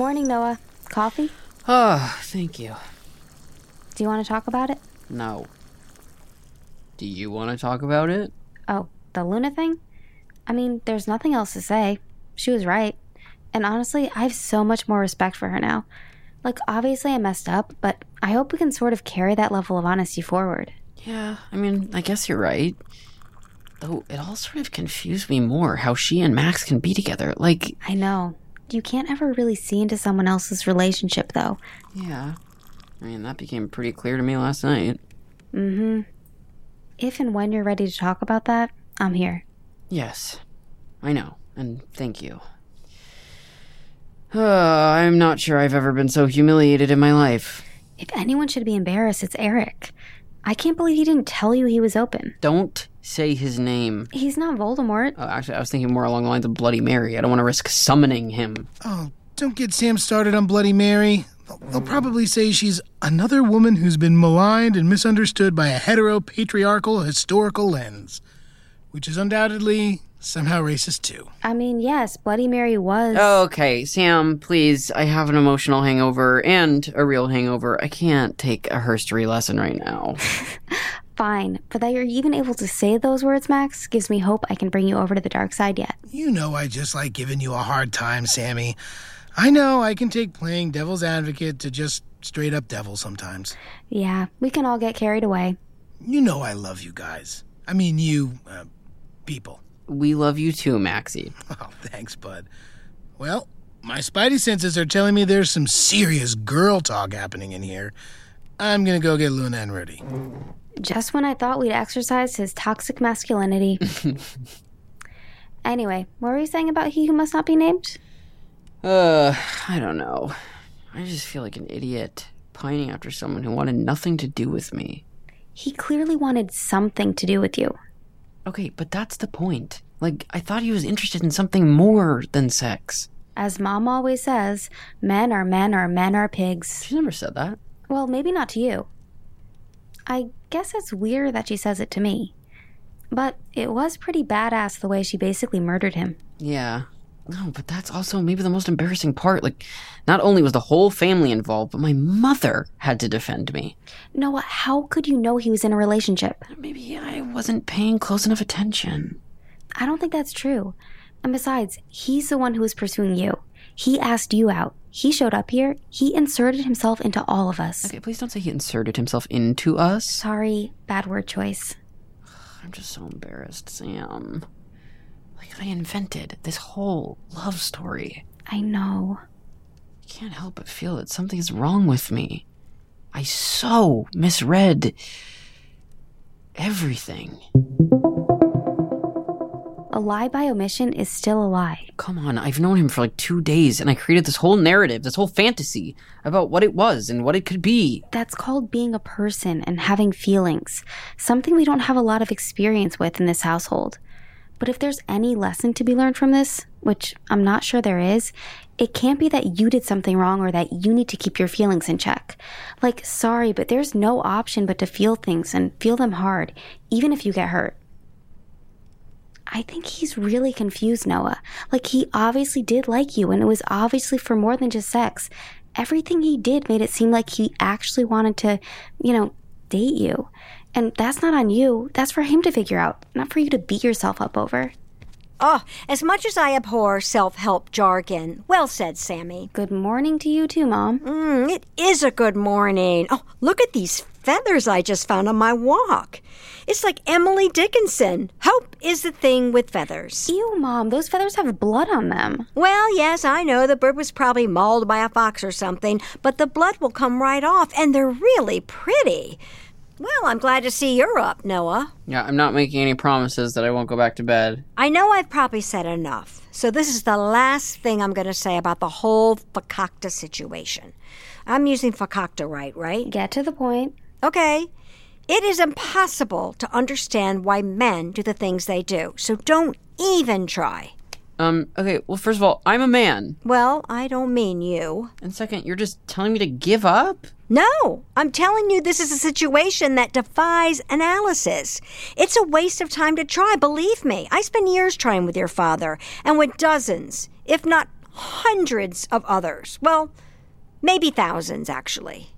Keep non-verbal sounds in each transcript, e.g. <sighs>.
Morning, Noah. Coffee? Oh, thank you. Do you want to talk about it? No. Do you want to talk about it? Oh, the Luna thing? I mean, there's nothing else to say. She was right. And honestly, I have so much more respect for her now. Like, obviously, I messed up, but I hope we can sort of carry that level of honesty forward. Yeah, I mean, I guess you're right. Though it all sort of confused me more how she and Max can be together. Like, I know. You can't ever really see into someone else's relationship, though. yeah. I mean, that became pretty clear to me last night. Mm hmm. If and when you're ready to talk about that, I'm here. Yes, I know, and thank you. Uh, <sighs> I'm not sure I've ever been so humiliated in my life. If anyone should be embarrassed, it's Eric. I can't believe he didn't tell you he was open. Don't say his name. He's not Voldemort. Oh, actually, I was thinking more along the lines of Bloody Mary. I don't want to risk summoning him. Oh, don't get Sam started on Bloody Mary. They'll, they'll probably say she's another woman who's been maligned and misunderstood by a hetero patriarchal historical lens, which is undoubtedly somehow racist too. I mean, yes, Bloody Mary was. Okay, Sam, please. I have an emotional hangover and a real hangover. I can't take a herstory lesson right now. <laughs> Fine, but that you're even able to say those words, Max, gives me hope I can bring you over to the dark side yet. You know I just like giving you a hard time, Sammy. I know I can take playing devil's advocate to just straight up devil sometimes. Yeah, we can all get carried away. You know I love you guys. I mean, you, uh, people. We love you too, Maxie. <laughs> Oh, thanks, bud. Well, my spidey senses are telling me there's some serious girl talk happening in here. I'm gonna go get Luna and Rudy. Just when I thought we'd exercised his toxic masculinity. <laughs> anyway, what were you saying about he who must not be named? Uh, I don't know. I just feel like an idiot pining after someone who wanted nothing to do with me. He clearly wanted something to do with you. Okay, but that's the point. Like, I thought he was interested in something more than sex. As mom always says, men are men or men are pigs. She never said that. Well, maybe not to you. I guess it's weird that she says it to me. But it was pretty badass the way she basically murdered him. Yeah. No, but that's also maybe the most embarrassing part. Like, not only was the whole family involved, but my mother had to defend me. Noah, how could you know he was in a relationship? Maybe I wasn't paying close enough attention. I don't think that's true. And besides, he's the one who was pursuing you. He asked you out. He showed up here. He inserted himself into all of us. Okay, please don't say he inserted himself into us. Sorry, bad word choice. <sighs> I'm just so embarrassed, Sam. Like, I invented this whole love story. I know. I can't help but feel that something's wrong with me. I so misread everything. A lie by omission is still a lie. Come on, I've known him for like two days, and I created this whole narrative, this whole fantasy about what it was and what it could be. That's called being a person and having feelings, something we don't have a lot of experience with in this household. But if there's any lesson to be learned from this, which I'm not sure there is, it can't be that you did something wrong or that you need to keep your feelings in check. Like, sorry, but there's no option but to feel things and feel them hard, even if you get hurt. I think he's really confused, Noah. Like, he obviously did like you, and it was obviously for more than just sex. Everything he did made it seem like he actually wanted to, you know, date you. And that's not on you. That's for him to figure out, not for you to beat yourself up over. Oh, as much as I abhor self help jargon. Well said, Sammy. Good morning to you, too, Mom. Mm, it is a good morning. Oh, look at these feathers I just found on my walk. It's like Emily Dickinson. Hope is the thing with feathers. Ew, Mom, those feathers have blood on them. Well, yes, I know the bird was probably mauled by a fox or something, but the blood will come right off, and they're really pretty. Well, I'm glad to see you're up, Noah. Yeah, I'm not making any promises that I won't go back to bed. I know I've probably said enough, so this is the last thing I'm going to say about the whole fakakta situation. I'm using fakakta right, right? Get to the point. Okay. It is impossible to understand why men do the things they do, so don't even try. Um, okay, well, first of all, I'm a man. Well, I don't mean you. And second, you're just telling me to give up? No, I'm telling you, this is a situation that defies analysis. It's a waste of time to try, believe me. I spent years trying with your father and with dozens, if not hundreds of others. Well, maybe thousands, actually.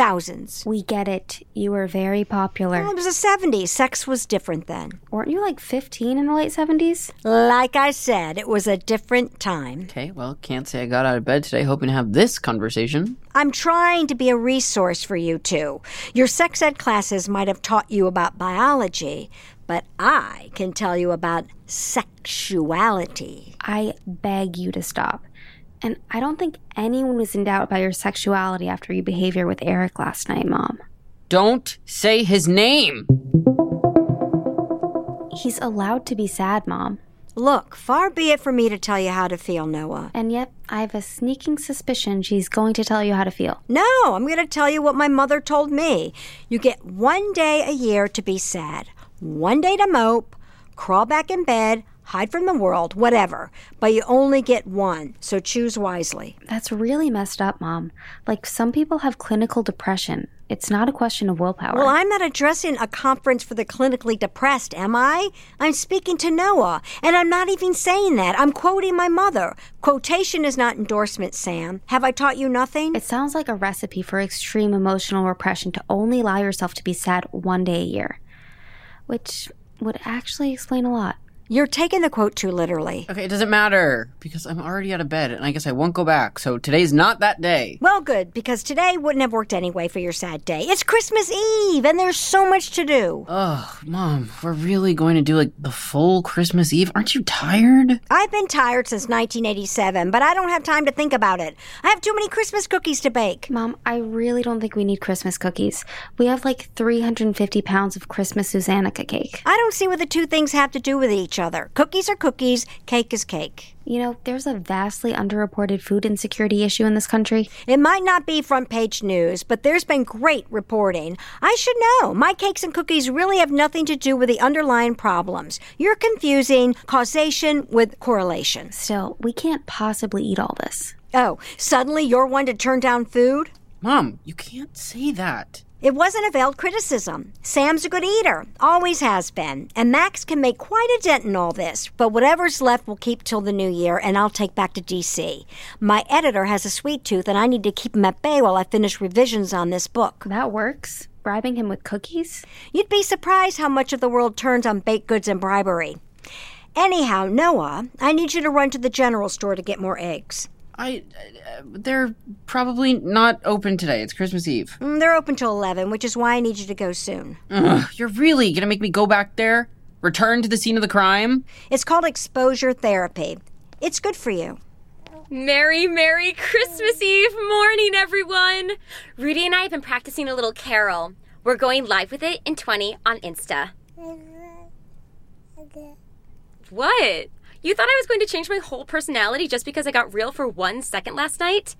Thousands. We get it. You were very popular. Well, it was the 70s. Sex was different then. Weren't you like 15 in the late 70s? Like I said, it was a different time. Okay, well, can't say I got out of bed today hoping to have this conversation. I'm trying to be a resource for you two. Your sex ed classes might have taught you about biology, but I can tell you about sexuality. I beg you to stop. And I don't think anyone was in doubt about your sexuality after your behavior with Eric last night, Mom. Don't say his name! He's allowed to be sad, Mom. Look, far be it from me to tell you how to feel, Noah. And yet, I have a sneaking suspicion she's going to tell you how to feel. No, I'm going to tell you what my mother told me. You get one day a year to be sad, one day to mope, crawl back in bed, hide from the world, whatever. But you only get one, so choose wisely. That's really messed up, Mom. Like, some people have clinical depression. It's not a question of willpower. Well, I'm not addressing a conference for the clinically depressed, am I? I'm speaking to Noah, and I'm not even saying that. I'm quoting my mother. Quotation is not endorsement, Sam. Have I taught you nothing? It sounds like a recipe for extreme emotional repression to only allow yourself to be sad one day a year, which would actually explain a lot. You're taking the quote too literally. Okay, it doesn't matter because I'm already out of bed and I guess I won't go back. So today's not that day. Well, good, because today wouldn't have worked anyway for your sad day. It's Christmas Eve, and there's so much to do. Ugh, Mom, we're really going to do like the full Christmas Eve? Aren't you tired? I've been tired since 1987, but I don't have time to think about it. I have too many Christmas cookies to bake. Mom, I really don't think we need Christmas cookies. We have like 350 pounds of Christmasuzannukkah cake. I don't see what the two things have to do with each other. Cookies are cookies, cake is cake. You know, there's a vastly underreported food insecurity issue in this country. It might not be front page news, but there's been great reporting. I should know. My cakes and cookies really have nothing to do with the underlying problems. You're confusing causation with correlation. Still, we can't possibly eat all this. Oh, suddenly you're one to turn down food? Mom, you can't say that. It wasn't a veiled criticism. Sam's a good eater, always has been. And Max can make quite a dent in all this, but whatever's left we'll keep till the new year, and I'll take back to DC. My editor has a sweet tooth, and I need to keep him at bay while I finish revisions on this book. That works. Bribing him with cookies? You'd be surprised how much of the world turns on baked goods and bribery. Anyhow, Noah, I need you to run to the general store to get more eggs. I. Uh, they're probably not open today. It's Christmas Eve. Mm, they're open till 11, which is why I need you to go soon. Ugh, you're really gonna make me go back there? Return to the scene of the crime? It's called exposure therapy. It's good for you. Merry, Merry Christmas Eve morning, everyone! Rudy and I have been practicing a little carol. We're going live with it in 20 on Insta. What? You thought I was going to change my whole personality just because I got real for one second last night?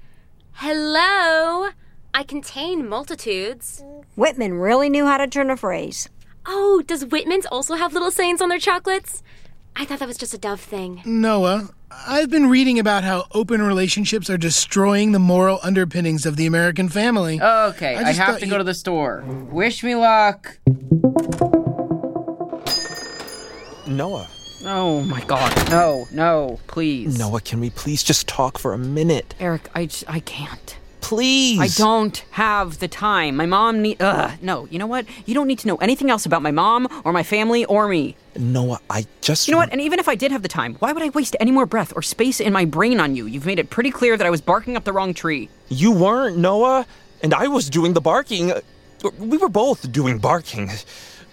Hello? I contain multitudes. Whitman really knew how to turn a phrase. Oh, does Whitman's also have little sayings on their chocolates? I thought that was just a Dove thing. Noah, I've been reading about how open relationships are destroying the moral underpinnings of the American family. Okay, I I, have to you- go to the store. Wish me luck. Noah. Oh my god. No, no, please. Noah, can we please just talk for a minute? Eric, I I can't. Please. I don't have the time. My mom need. Ugh. No, you know what? You don't need to know anything else about my mom or my family or me. Noah, I just. You know what? And even if I did have the time, why would I waste any more breath or space in my brain on you? You've made it pretty clear that I was barking up the wrong tree. You weren't, Noah. And I was doing the barking. We were both doing barking.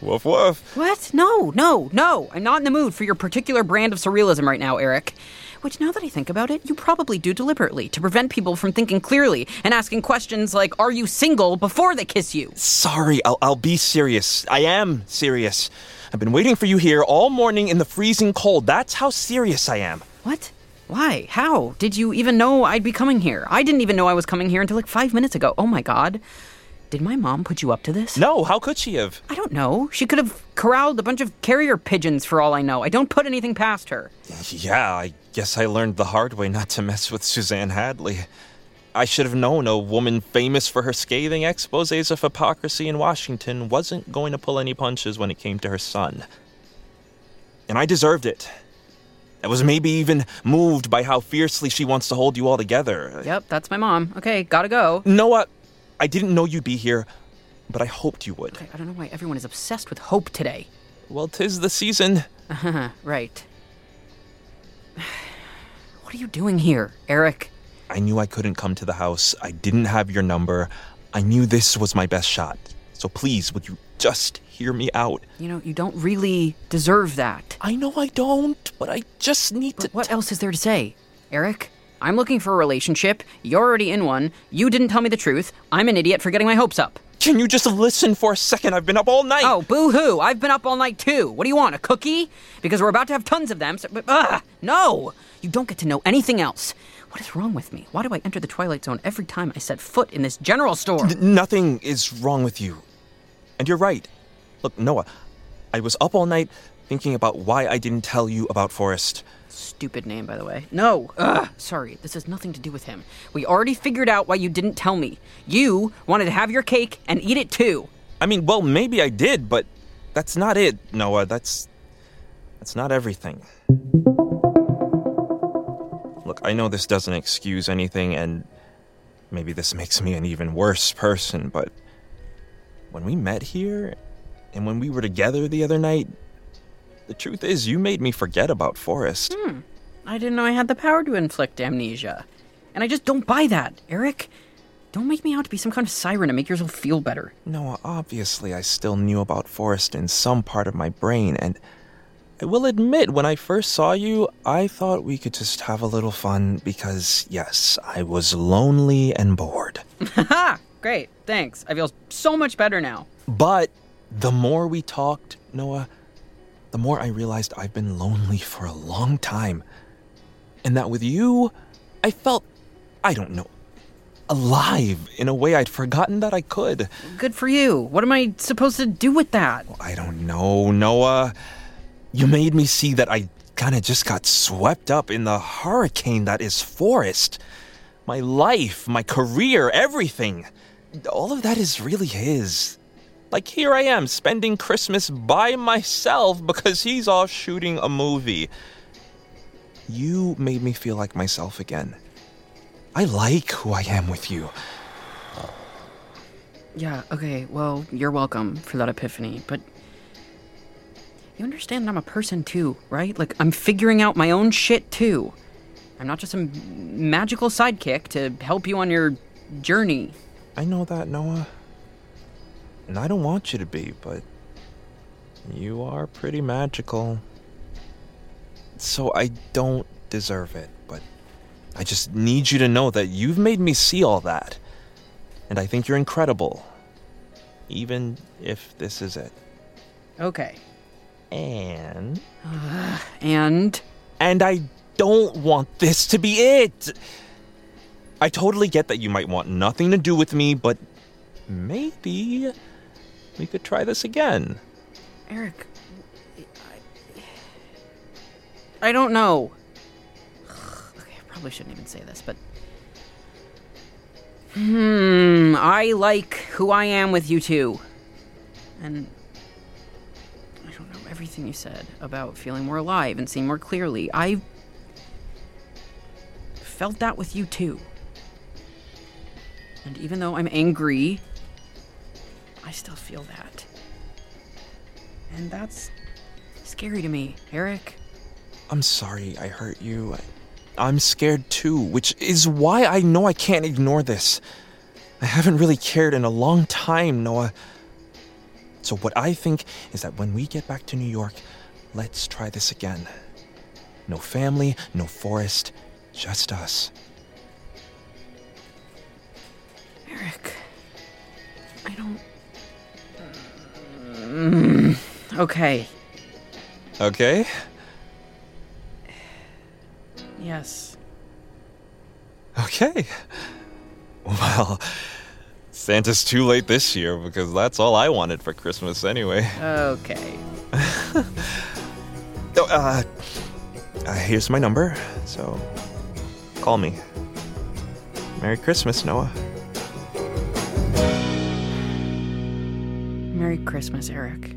Woof woof. What? No, no, no. I'm not in the mood for your particular brand of surrealism right now, Eric. Which, now that I think about it, you probably do deliberately to prevent people from thinking clearly and asking questions like, Are you single before they kiss you? Sorry, I'll, I'll be serious. I am serious. I've been waiting for you here all morning in the freezing cold. That's how serious I am. What? Why? How? Did you even know I'd be coming here? I didn't even know I was coming here until like five minutes ago. Oh my god. Did my mom put you up to this? No, how could she have? I don't know. She could have corralled a bunch of carrier pigeons for all I know. I don't put anything past her. Yeah, I guess I learned the hard way not to mess with Suzanne Hadley. I should have known a woman famous for her scathing exposes of hypocrisy in Washington wasn't going to pull any punches when it came to her son. And I deserved it. I was maybe even moved by how fiercely she wants to hold you all together. Yep, that's my mom. Okay, gotta go. Noah, I didn't know you'd be here, but I hoped you would. I don't know why everyone is obsessed with hope today. Well, tis the season. Uh-huh, right. <sighs> What are you doing here, Eric? I knew I couldn't come to the house. I didn't have your number. I knew this was my best shot. So please, would you just hear me out? You know, you don't really deserve that. I know I don't, but I just need to. But what else is there to say? Eric, I'm looking for a relationship. You're already in one. You didn't tell me the truth. I'm an idiot for getting my hopes up. Can you just listen for a second? I've been up all night. Oh, boo hoo. I've been up all night too. What do you want, a cookie? Because we're about to have tons of them. So, but, ah, no! You don't get to know anything else. What is wrong with me? Why do I enter the Twilight Zone every time I set foot in this general store? N- nothing is wrong with you. And you're right. Look, Noah, I was up all night thinking about why I didn't tell you about Forrest. Stupid name, by the way. No. Ugh. Sorry, this has nothing to do with him. We already figured out why you didn't tell me. You wanted to have your cake and eat it too. I mean, well, maybe I did, but that's not it, Noah. That's. That's not everything. Look, I know this doesn't excuse anything, and maybe this makes me an even worse person, but when we met here and when we were together the other night, the truth is you made me forget about Forrest. Hmm. I didn't know I had the power to inflict amnesia. And I just don't buy that, Eric. Don't make me out to be some kind of siren to make yourself feel better. Noah, obviously I still knew about Forrest in some part of my brain, and I will admit, when I first saw you, I thought we could just have a little fun because, yes, I was lonely and bored. <laughs> Haha! Great, thanks. I feel so much better now. But the more we talked, Noah, the more I realized I've been lonely for a long time. And that with you, I felt, I don't know, alive in a way I'd forgotten that I could. Good for you. What am I supposed to do with that? I don't know, Noah. You made me see that I kind of just got swept up in the hurricane that is Forrest. My life, my career, everything. All of that is really his. Like, here I am spending Christmas by myself because he's off shooting a movie. You made me feel like myself again. I like who I am with you. Yeah, okay, well, you're welcome for that epiphany, but you understand that I'm a person too, right? Like, I'm figuring out my own shit too. I'm not just some magical sidekick to help you on your journey. I know that, Noah. And I don't want you to be, but you are pretty magical. So I don't deserve it, but I just need you to know that you've made me see all that. And I think you're incredible. Even if this is it. Okay. And. <sighs> And? And I don't want this to be it! I totally get that you might want nothing to do with me, but maybe we could try this again. Eric, I, I don't know. <sighs> Okay, I probably shouldn't even say this, but. Hmm, I like who I am with you two. And. I don't know everything you said about feeling more alive and seeing more clearly. I. felt that with you too. And even though I'm angry, still feel that. And that's scary to me, Eric. I'm sorry I hurt you. I, I'm scared too, which is why I know I can't ignore this. I haven't really cared in a long time, Noah. So, what I think is that when we get back to New York, let's try this again. No family, no Forrest, just us. Eric. I don't. Mm, okay. Okay? Yes. Okay. Well, Santa's too late this year because that's all I wanted for Christmas anyway. Okay. <laughs> Oh, uh, uh, here's my number, so call me. Merry Christmas, Noah. Merry Christmas, Eric.